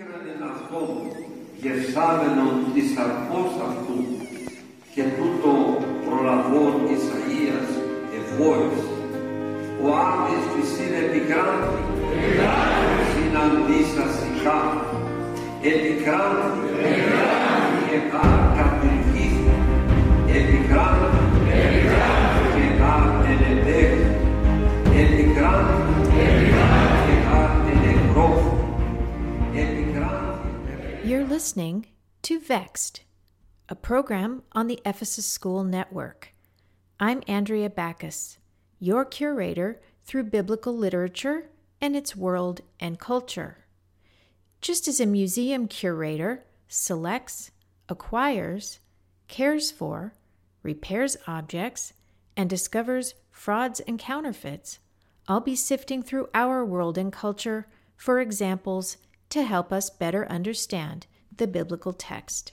Ήχρανε αυτό γεσάμενον της αρκός αυτού και τούτο προλαβών Ισαΐας ευόης. Ο Άδης της είναι επικράντη, συναντήσα σιχά, επικράντη, και κάρκα του You're listening to Vexed, a program on the Ephesus School Network. I'm Andrea Backus, your curator through biblical literature and its world and culture. Just as a museum curator selects, acquires, cares for, repairs objects, and discovers frauds and counterfeits, I'll be sifting through our world and culture for examples to help us better understand the biblical text.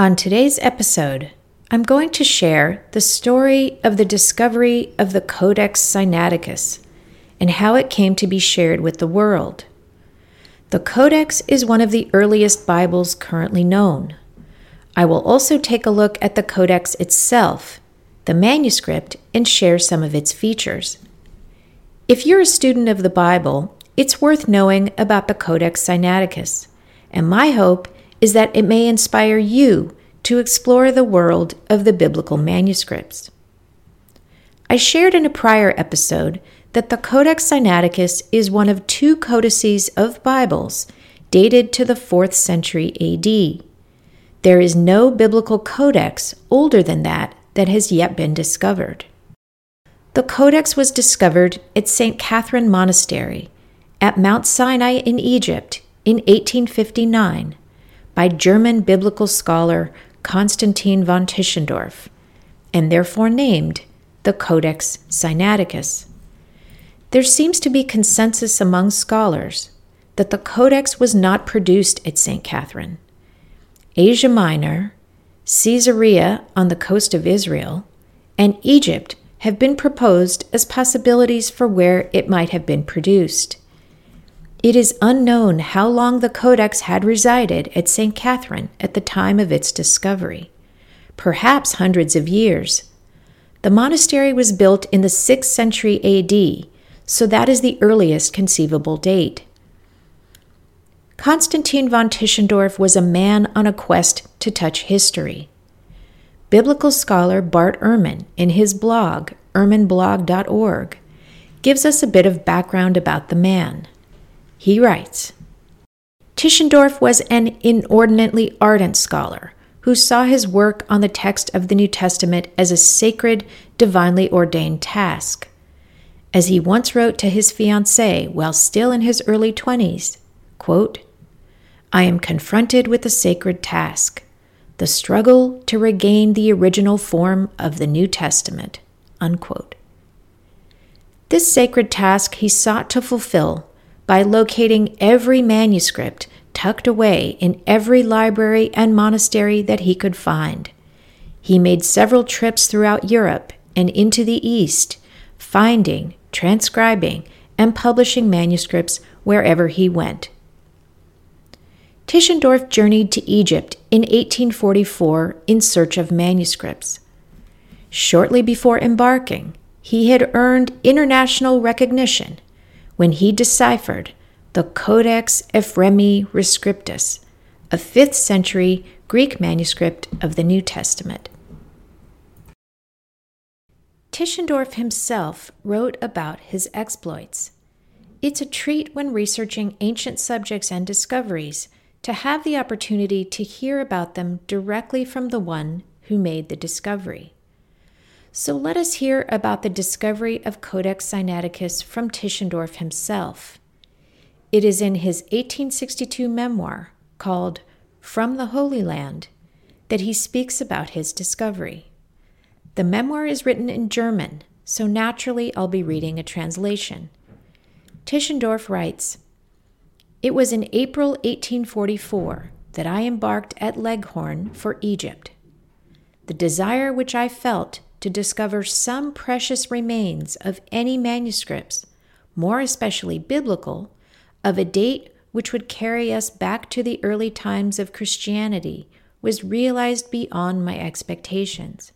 On today's episode, I'm going to share the story of the discovery of the Codex Sinaiticus and how it came to be shared with the world. The Codex is one of the earliest Bibles currently known. I will also take a look at the Codex itself, the manuscript, and share some of its features. If you're a student of the Bible, it's worth knowing about the Codex Sinaiticus, and my hope is that it may inspire you to explore the world of the biblical manuscripts. I shared in a prior episode that the Codex Sinaiticus is one of two codices of Bibles dated to the 4th century AD. There is no biblical codex older than that that has yet been discovered. The codex was discovered at St. Catherine Monastery at Mount Sinai in Egypt in 1859 by German biblical scholar Constantine von Tischendorf, and therefore named the Codex Sinaiticus. There seems to be consensus among scholars that the Codex was not produced at St. Catherine. Asia Minor, Caesarea on the coast of Israel, and Egypt have been proposed as possibilities for where it might have been produced. It is unknown how long the Codex had resided at St. Catherine at the time of its discovery. Perhaps hundreds of years. The monastery was built in the 6th century AD, so that is the earliest conceivable date. Constantine von Tischendorf was a man on a quest to touch history. Biblical scholar Bart Ehrman, in his blog, ehrmanblog.org, gives us a bit of background about the man. He writes Tischendorf was an inordinately ardent scholar who saw his work on the text of the New Testament as a sacred, divinely ordained task. As he once wrote to his fiancée while still in his early 20s, quote, I am confronted with a sacred task the struggle to regain the original form of the New Testament. Unquote. This sacred task he sought to fulfill by locating every manuscript tucked away in every library and monastery that he could find. He made several trips throughout Europe and into the East, finding, transcribing, and publishing manuscripts wherever he went. Tischendorf journeyed to Egypt in 1844 in search of manuscripts. Shortly before embarking, he had earned international recognition when he deciphered the Codex Ephraemi Rescriptus, a 5th century Greek manuscript of the New Testament. Tischendorf himself wrote about his exploits. It's a treat when researching ancient subjects and discoveries to have the opportunity to hear about them directly from the one who made the discovery. So let us hear about the discovery of Codex Sinaiticus from Tischendorf himself. It is in his 1862 memoir called From the Holy Land that he speaks about his discovery. The memoir is written in German, so naturally I'll be reading a translation. Tischendorf writes, it was in April 1844 that I embarked at Leghorn for Egypt. The desire which I felt to discover some precious remains of any manuscripts, more especially biblical, of a date which would carry us back to the early times of Christianity was realized beyond my expectations.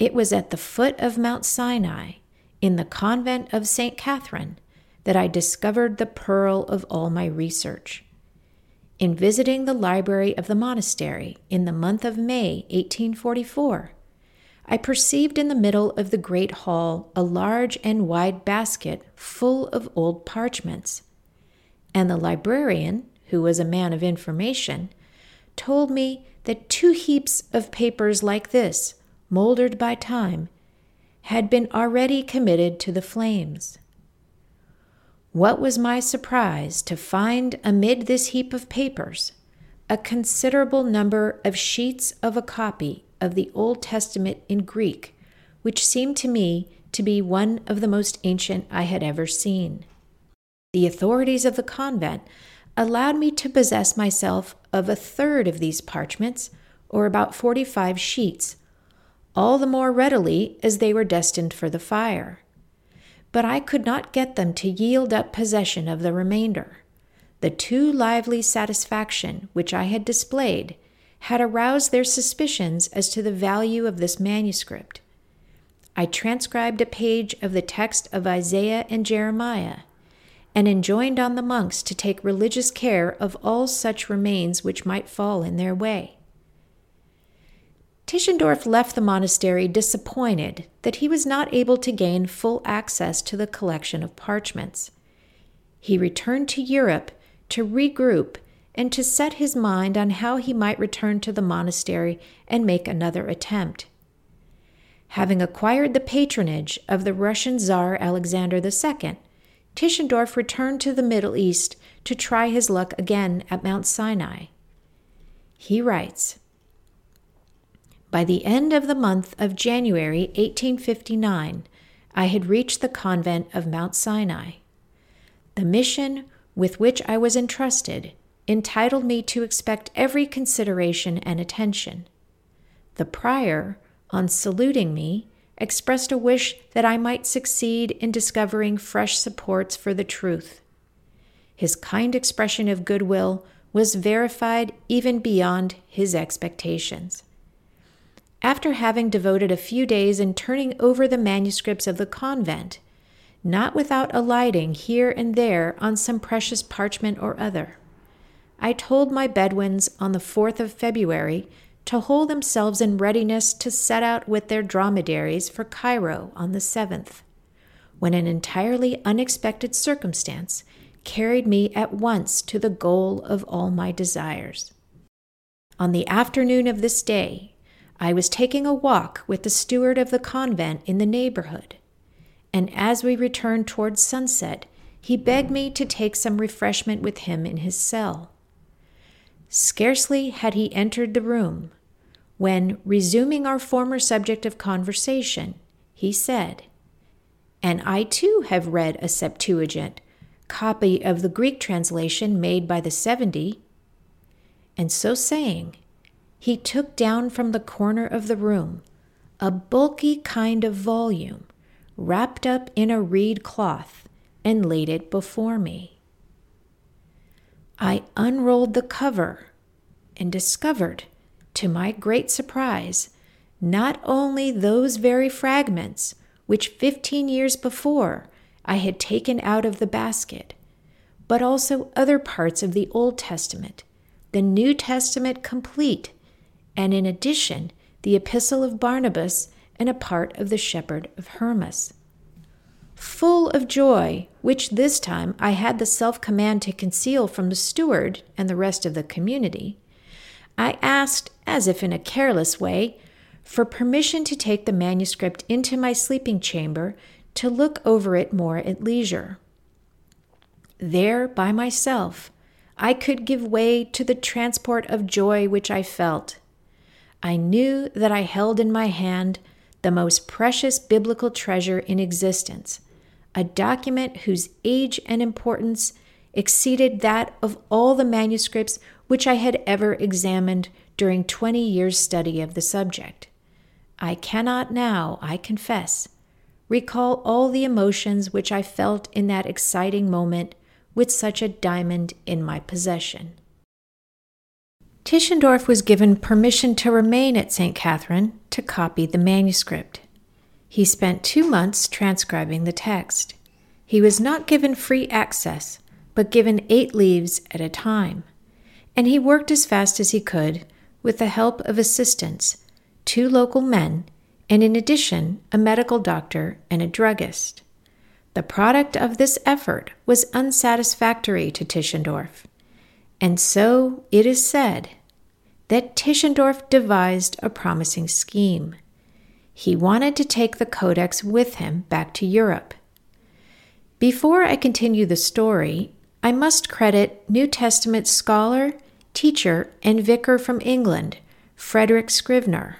It was at the foot of Mount Sinai, in the convent of St. Catherine, that I discovered the pearl of all my research. In visiting the library of the monastery in the month of May 1844, I perceived in the middle of the great hall a large and wide basket full of old parchments. And the librarian, who was a man of information, told me that two heaps of papers like this, moldered by time, had been already committed to the flames. What was my surprise to find amid this heap of papers a considerable number of sheets of a copy of the Old Testament in Greek, which seemed to me to be one of the most ancient I had ever seen. The authorities of the convent allowed me to possess myself of a third of these parchments, or about 45 sheets, all the more readily as they were destined for the fire but I could not get them to yield up possession of the remainder. The too lively satisfaction which I had displayed had aroused their suspicions as to the value of this manuscript. I transcribed a page of the text of Isaiah and Jeremiah, and enjoined on the monks to take religious care of all such remains which might fall in their way. Tischendorf left the monastery disappointed that he was not able to gain full access to the collection of parchments. He returned to Europe to regroup and to set his mind on how he might return to the monastery and make another attempt. Having acquired the patronage of the Russian Tsar Alexander II, Tischendorf returned to the Middle East to try his luck again at Mount Sinai. He writes by the end of the month of January 1859, I had reached the convent of Mount Sinai. The mission with which I was entrusted entitled me to expect every consideration and attention. The prior, on saluting me, expressed a wish that I might succeed in discovering fresh supports for the truth. His kind expression of goodwill was verified even beyond his expectations. After having devoted a few days in turning over the manuscripts of the convent, not without alighting here and there on some precious parchment or other, I told my Bedouins on the 4th of February to hold themselves in readiness to set out with their dromedaries for Cairo on the 7th, when an entirely unexpected circumstance carried me at once to the goal of all my desires. On the afternoon of this day, I was taking a walk with the steward of the convent in the neighborhood, and as we returned towards sunset, he begged me to take some refreshment with him in his cell. Scarcely had he entered the room when, resuming our former subject of conversation, he said, And I too have read a Septuagint, copy of the Greek translation made by the seventy. And so saying, he took down from the corner of the room a bulky kind of volume wrapped up in a reed cloth and laid it before me. I unrolled the cover and discovered, to my great surprise, not only those very fragments which fifteen years before I had taken out of the basket, but also other parts of the Old Testament, the New Testament complete and in addition, the Epistle of Barnabas and a part of the Shepherd of Hermas. Full of joy, which this time I had the self command to conceal from the steward and the rest of the community, I asked, as if in a careless way, for permission to take the manuscript into my sleeping chamber to look over it more at leisure. There, by myself, I could give way to the transport of joy which I felt I knew that I held in my hand the most precious biblical treasure in existence, a document whose age and importance exceeded that of all the manuscripts which I had ever examined during 20 years' study of the subject. I cannot now, I confess, recall all the emotions which I felt in that exciting moment with such a diamond in my possession. Tischendorf was given permission to remain at St. Catherine to copy the manuscript. He spent two months transcribing the text. He was not given free access, but given eight leaves at a time, and he worked as fast as he could with the help of assistants, two local men, and in addition, a medical doctor and a druggist. The product of this effort was unsatisfactory to Tischendorf, and so it is said that Tischendorf devised a promising scheme. He wanted to take the Codex with him back to Europe. Before I continue the story, I must credit New Testament scholar, teacher, and vicar from England, Frederick Scrivener.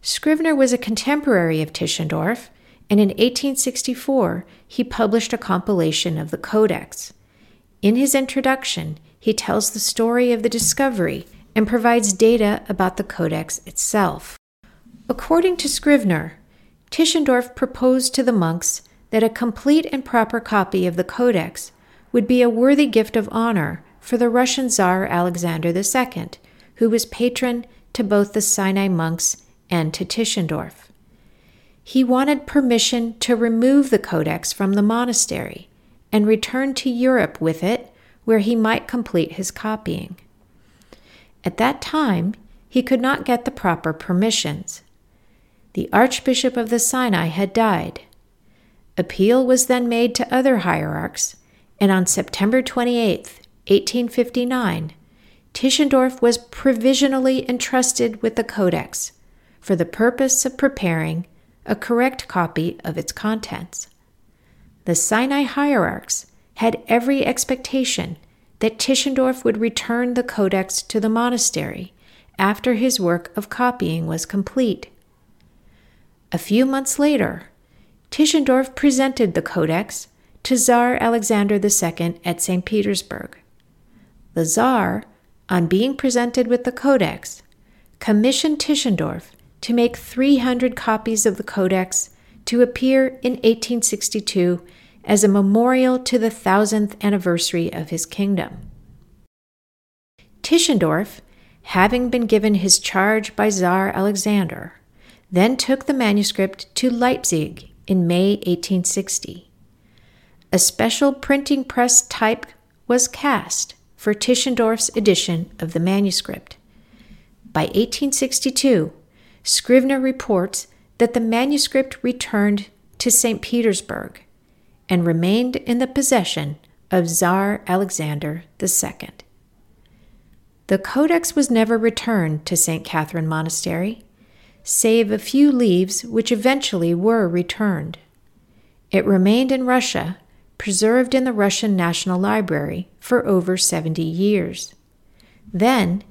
Scrivener was a contemporary of Tischendorf, and in 1864 he published a compilation of the Codex. In his introduction, he tells the story of the discovery and provides data about the Codex itself. According to Scrivener, Tischendorf proposed to the monks that a complete and proper copy of the Codex would be a worthy gift of honor for the Russian Tsar Alexander II, who was patron to both the Sinai monks and to Tischendorf. He wanted permission to remove the codex from the monastery and return to Europe with it, where he might complete his copying. At that time, he could not get the proper permissions. The Archbishop of the Sinai had died. Appeal was then made to other hierarchs, and on September 28, 1859, Tischendorf was provisionally entrusted with the Codex for the purpose of preparing a correct copy of its contents. The Sinai hierarchs had every expectation that Tischendorf would return the codex to the monastery after his work of copying was complete. A few months later, Tischendorf presented the codex to Tsar Alexander II at St. Petersburg. The Tsar, on being presented with the codex, commissioned Tischendorf to make 300 copies of the Codex to appear in 1862 as a memorial to the thousandth anniversary of his kingdom. Tischendorf, having been given his charge by Tsar Alexander, then took the manuscript to Leipzig in May 1860. A special printing press type was cast for Tischendorf's edition of the manuscript. By 1862, Scrivener reports that the manuscript returned to St. Petersburg and remained in the possession of Tsar Alexander II. The codex was never returned to St. Catherine Monastery, save a few leaves which eventually were returned. It remained in Russia, preserved in the Russian National Library for over 70 years. Then,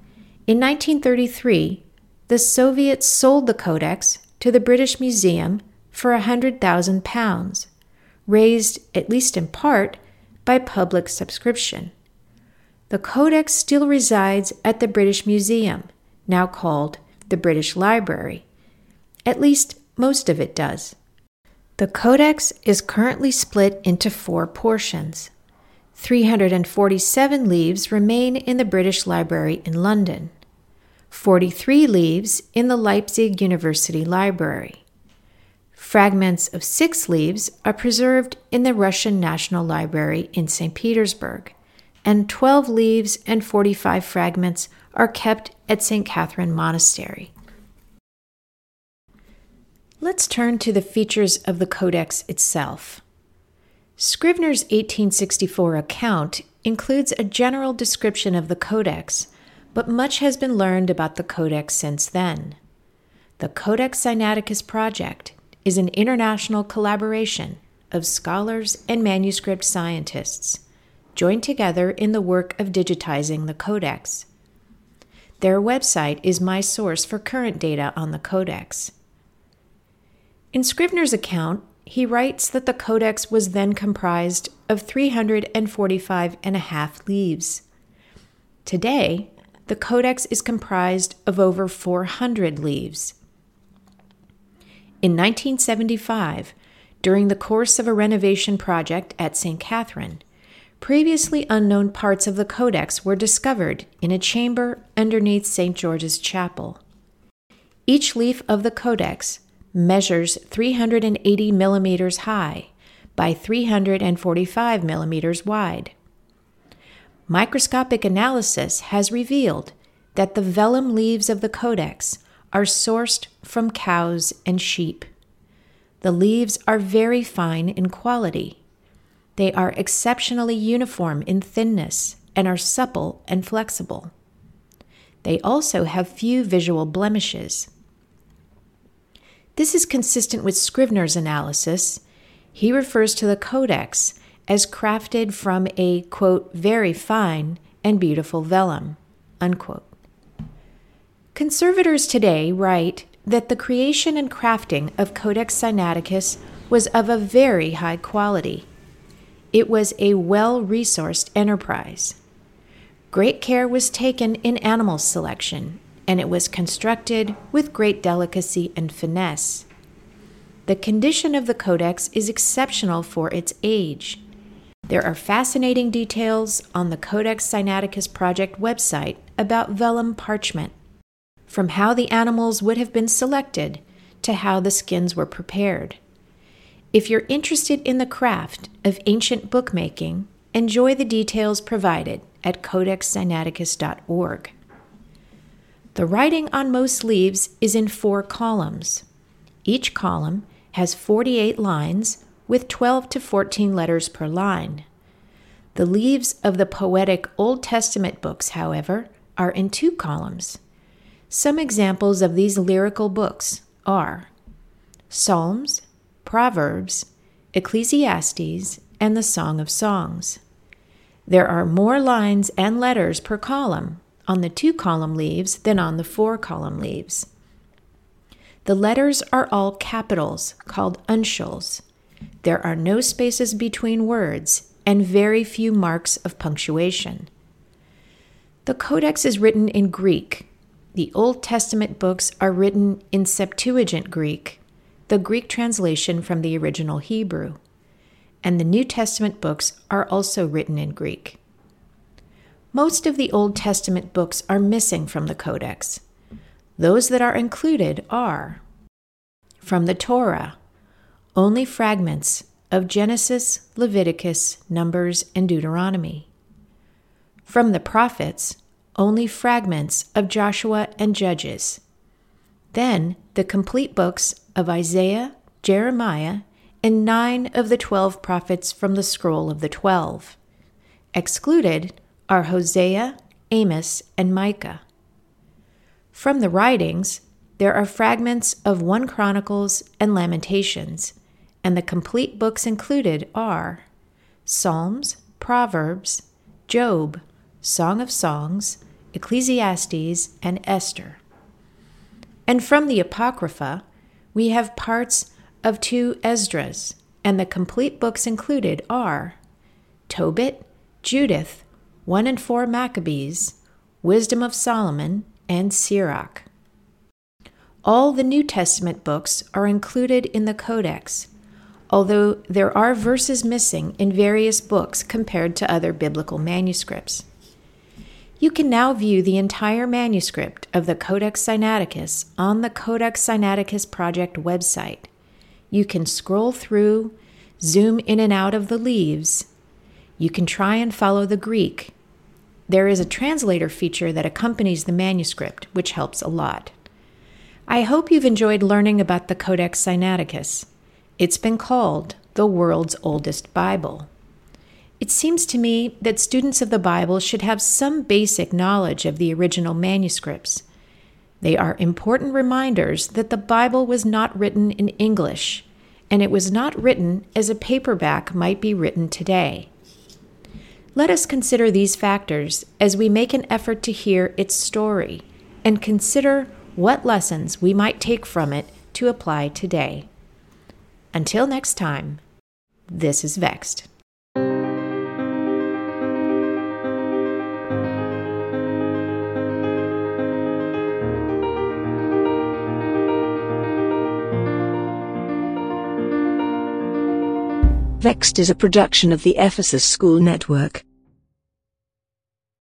in 1933, the Soviets sold the Codex to the British Museum for a £100,000, raised, at least in part, by public subscription. The Codex still resides at the British Museum, now called the British Library. At least most of it does. The Codex is currently split into four portions. 347 leaves remain in the British Library in London. 43 leaves in the Leipzig University Library. Fragments of six leaves are preserved in the Russian National Library in St. Petersburg, and 12 leaves and 45 fragments are kept at St. Catherine Monastery. Let's turn to the features of the Codex itself. Scrivener's 1864 account includes a general description of the Codex but much has been learned about the Codex since then. The Codex Sinaiticus Project is an international collaboration of scholars and manuscript scientists joined together in the work of digitizing the Codex. Their website is my source for current data on the Codex. In Scrivener's account, he writes that the Codex was then comprised of 345 and a half leaves. Today, the Codex is comprised of over 400 leaves. In 1975, during the course of a renovation project at St. Catherine, previously unknown parts of the Codex were discovered in a chamber underneath St. George's Chapel. Each leaf of the Codex measures 380 millimeters high by 345 millimeters wide. Microscopic analysis has revealed that the vellum leaves of the Codex are sourced from cows and sheep. The leaves are very fine in quality. They are exceptionally uniform in thinness and are supple and flexible. They also have few visual blemishes. This is consistent with Scrivener's analysis. He refers to the Codex as crafted from a, quote, very fine and beautiful vellum, unquote. Conservators today write that the creation and crafting of Codex Sinaiticus was of a very high quality. It was a well resourced enterprise. Great care was taken in animal selection, and it was constructed with great delicacy and finesse. The condition of the Codex is exceptional for its age. There are fascinating details on the Codex Sinaiticus Project website about vellum parchment from how the animals would have been selected to how the skins were prepared. If you're interested in the craft of ancient bookmaking, enjoy the details provided at codexsinaiticus.org. The writing on most leaves is in four columns. Each column has 48 lines with 12 to 14 letters per line. The leaves of the poetic Old Testament books, however, are in two columns. Some examples of these lyrical books are Psalms, Proverbs, Ecclesiastes, and the Song of Songs. There are more lines and letters per column on the two column leaves than on the four column leaves. The letters are all capitals, called uncials. There are no spaces between words and very few marks of punctuation. The Codex is written in Greek, the Old Testament books are written in Septuagint Greek, the Greek translation from the original Hebrew, and the New Testament books are also written in Greek. Most of the Old Testament books are missing from the Codex. Those that are included are from the Torah, only fragments of Genesis, Leviticus, Numbers, and Deuteronomy. From the prophets, only fragments of Joshua and Judges. Then the complete books of Isaiah, Jeremiah, and nine of the twelve prophets from the scroll of the twelve. Excluded are Hosea, Amos, and Micah. From the writings, there are fragments of 1 Chronicles and Lamentations, and the complete books included are Psalms, Proverbs, Job, Song of Songs, Ecclesiastes, and Esther. And from the Apocrypha, we have parts of two Esdras, and the complete books included are Tobit, Judith, 1 and 4 Maccabees, Wisdom of Solomon, and Sirach. All the New Testament books are included in the Codex, although there are verses missing in various books compared to other biblical manuscripts. You can now view the entire manuscript of the Codex Sinaiticus on the Codex Sinaiticus Project website. You can scroll through, zoom in and out of the leaves. You can try and follow the Greek. There is a translator feature that accompanies the manuscript, which helps a lot. I hope you've enjoyed learning about the Codex Sinaiticus. It's been called the world's oldest Bible. It seems to me that students of the Bible should have some basic knowledge of the original manuscripts. They are important reminders that the Bible was not written in English, and it was not written as a paperback might be written today. Let us consider these factors as we make an effort to hear its story and consider what lessons we might take from it to apply today. Until next time, this is Vexed. Vexed is a production of the Ephesus School Network.